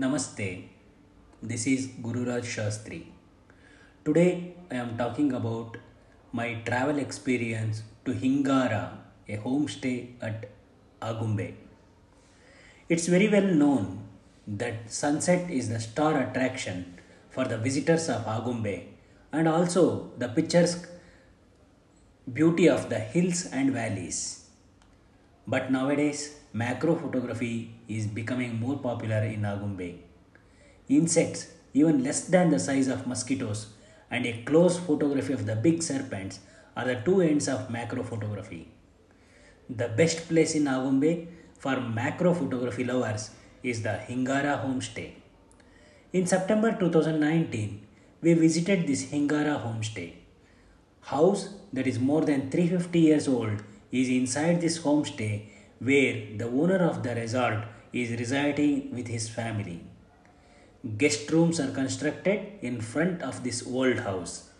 Namaste. This is Gururaj Shastri. Today I am talking about my travel experience to Hingara, a homestay at Agumbe. It's very well known that sunset is the star attraction for the visitors of Agumbe and also the picturesque beauty of the hills and valleys. But nowadays, macro photography is becoming more popular in Agumbe. Insects, even less than the size of mosquitoes, and a close photography of the big serpents are the two ends of macro photography. The best place in Agumbe for macro photography lovers is the Hingara homestay. In September 2019, we visited this Hingara homestay. House that is more than 350 years old is inside this homestay where the owner of the resort is residing with his family. Guest rooms are constructed in front of this old house.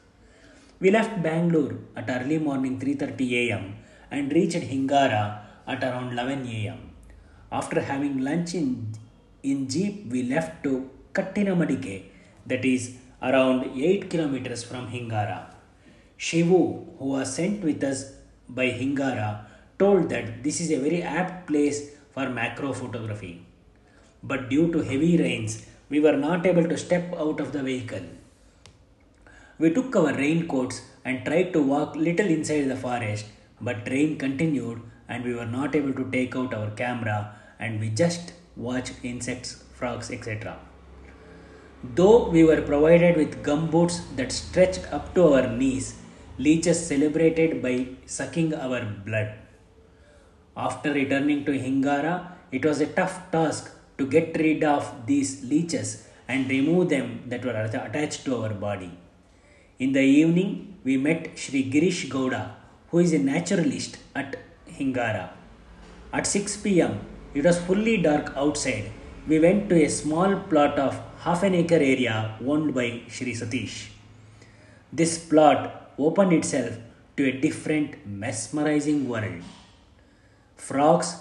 We left Bangalore at early morning 3:30 a.m. and reached Hingara at around 11 a.m. After having lunch in, in jeep, we left to Kattinamadike, that is around 8 kilometers from Hingara. Shivu, who was sent with us by Hingara, told that this is a very apt place for macro photography. But due to heavy rains, we were not able to step out of the vehicle. We took our raincoats and tried to walk little inside the forest, but rain continued and we were not able to take out our camera and we just watched insects, frogs, etc. Though we were provided with gum boots that stretched up to our knees, leeches celebrated by sucking our blood. After returning to Hingara, it was a tough task to get rid of these leeches and remove them that were attached to our body. In the evening, we met Sri Girish Gowda, who is a naturalist at Hingara. At 6 pm, it was fully dark outside. We went to a small plot of half an acre area owned by Sri Satish. This plot opened itself to a different, mesmerizing world. Frogs,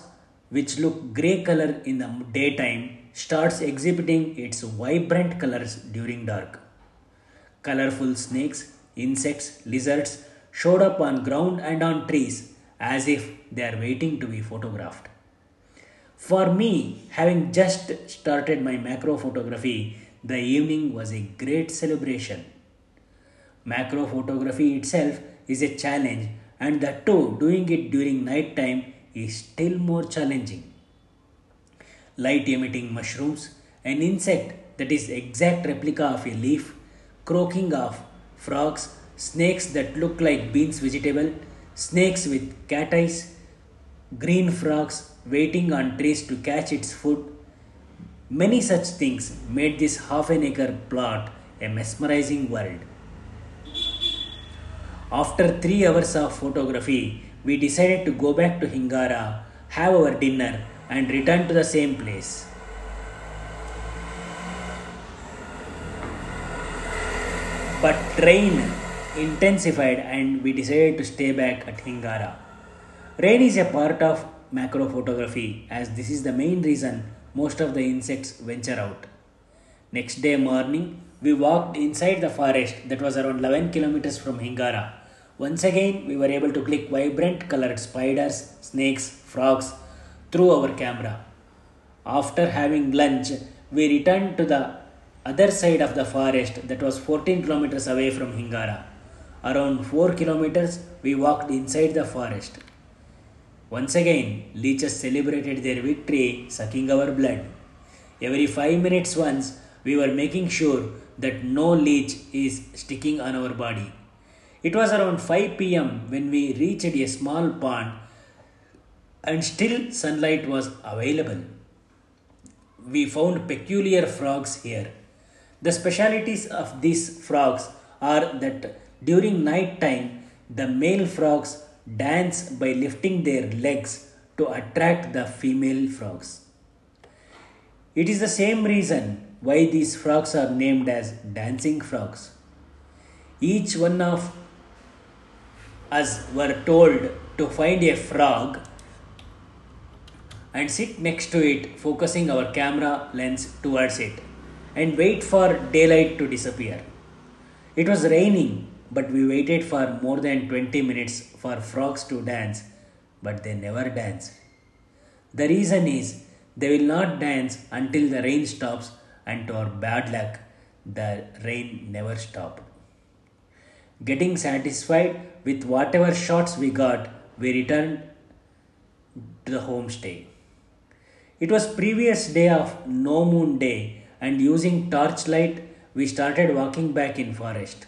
which look grey color in the daytime, starts exhibiting its vibrant colors during dark. Colorful snakes, insects, lizards showed up on ground and on trees as if they are waiting to be photographed. For me, having just started my macro photography, the evening was a great celebration. Macro photography itself is a challenge, and the two doing it during night time is still more challenging. Light emitting mushrooms, an insect that is exact replica of a leaf, croaking of frogs, snakes that look like beans vegetable, snakes with cat eyes, green frogs waiting on trees to catch its food. Many such things made this half an acre plot a mesmerizing world. After three hours of photography, we decided to go back to Hingara, have our dinner, and return to the same place. But rain intensified and we decided to stay back at Hingara. Rain is a part of macro photography as this is the main reason most of the insects venture out. Next day morning, we walked inside the forest that was around 11 kilometers from Hingara. Once again, we were able to click vibrant colored spiders, snakes, frogs through our camera. After having lunch, we returned to the other side of the forest that was 14 kilometers away from Hingara. Around 4 kilometers, we walked inside the forest. Once again, leeches celebrated their victory, sucking our blood. Every 5 minutes once, we were making sure that no leech is sticking on our body. It was around 5 pm when we reached a small pond and still sunlight was available. We found peculiar frogs here. The specialities of these frogs are that during night time the male frogs dance by lifting their legs to attract the female frogs. It is the same reason why these frogs are named as dancing frogs. Each one of us were told to find a frog and sit next to it, focusing our camera lens towards it, and wait for daylight to disappear. It was raining, but we waited for more than 20 minutes for frogs to dance, but they never dance. The reason is they will not dance until the rain stops, and to our bad luck, the rain never stopped. Getting satisfied with whatever shots we got, we returned to the homestay. It was previous day of no moon day and using torchlight we started walking back in forest.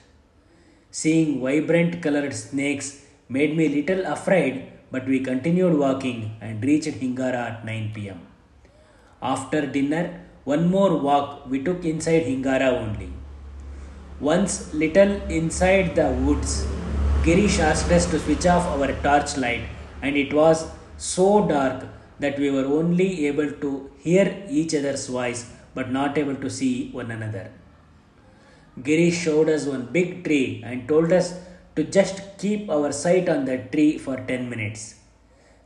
Seeing vibrant colored snakes made me little afraid but we continued walking and reached Hingara at 9 pm. After dinner, one more walk we took inside Hingara only. Once little inside the woods, Girish asked us to switch off our torchlight and it was so dark that we were only able to hear each other's voice but not able to see one another. Girish showed us one big tree and told us to just keep our sight on the tree for 10 minutes.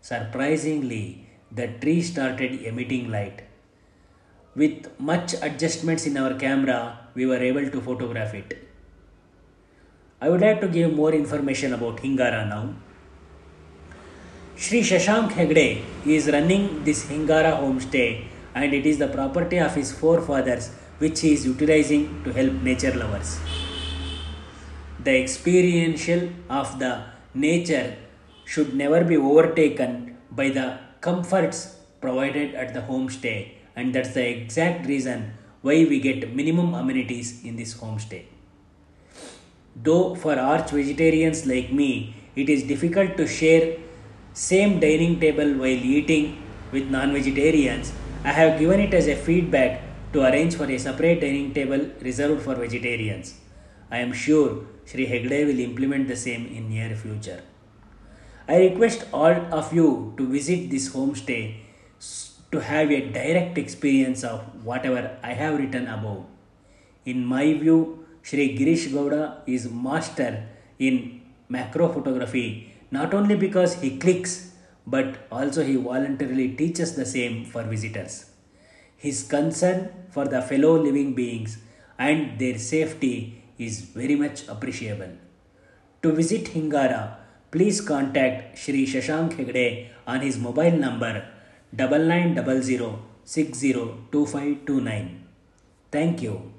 Surprisingly, the tree started emitting light. With much adjustments in our camera, we were able to photograph it. I would like to give more information about Hingara now. Sri Shashank Hegde is running this Hingara homestay and it is the property of his forefathers which he is utilizing to help nature lovers. The experiential of the nature should never be overtaken by the comforts provided at the homestay and that's the exact reason why we get minimum amenities in this homestay. Though for arch vegetarians like me, it is difficult to share same dining table while eating with non-vegetarians, I have given it as a feedback to arrange for a separate dining table reserved for vegetarians. I am sure Sri Hegde will implement the same in near future. I request all of you to visit this homestay to have a direct experience of whatever I have written above. In my view, Sri Girish Gowda is master in macro photography not only because he clicks, but also he voluntarily teaches the same for visitors. His concern for the fellow living beings and their safety is very much appreciable. To visit Hingara, please contact Shri Shashank Hegde on his mobile number 9900 602529. Thank you.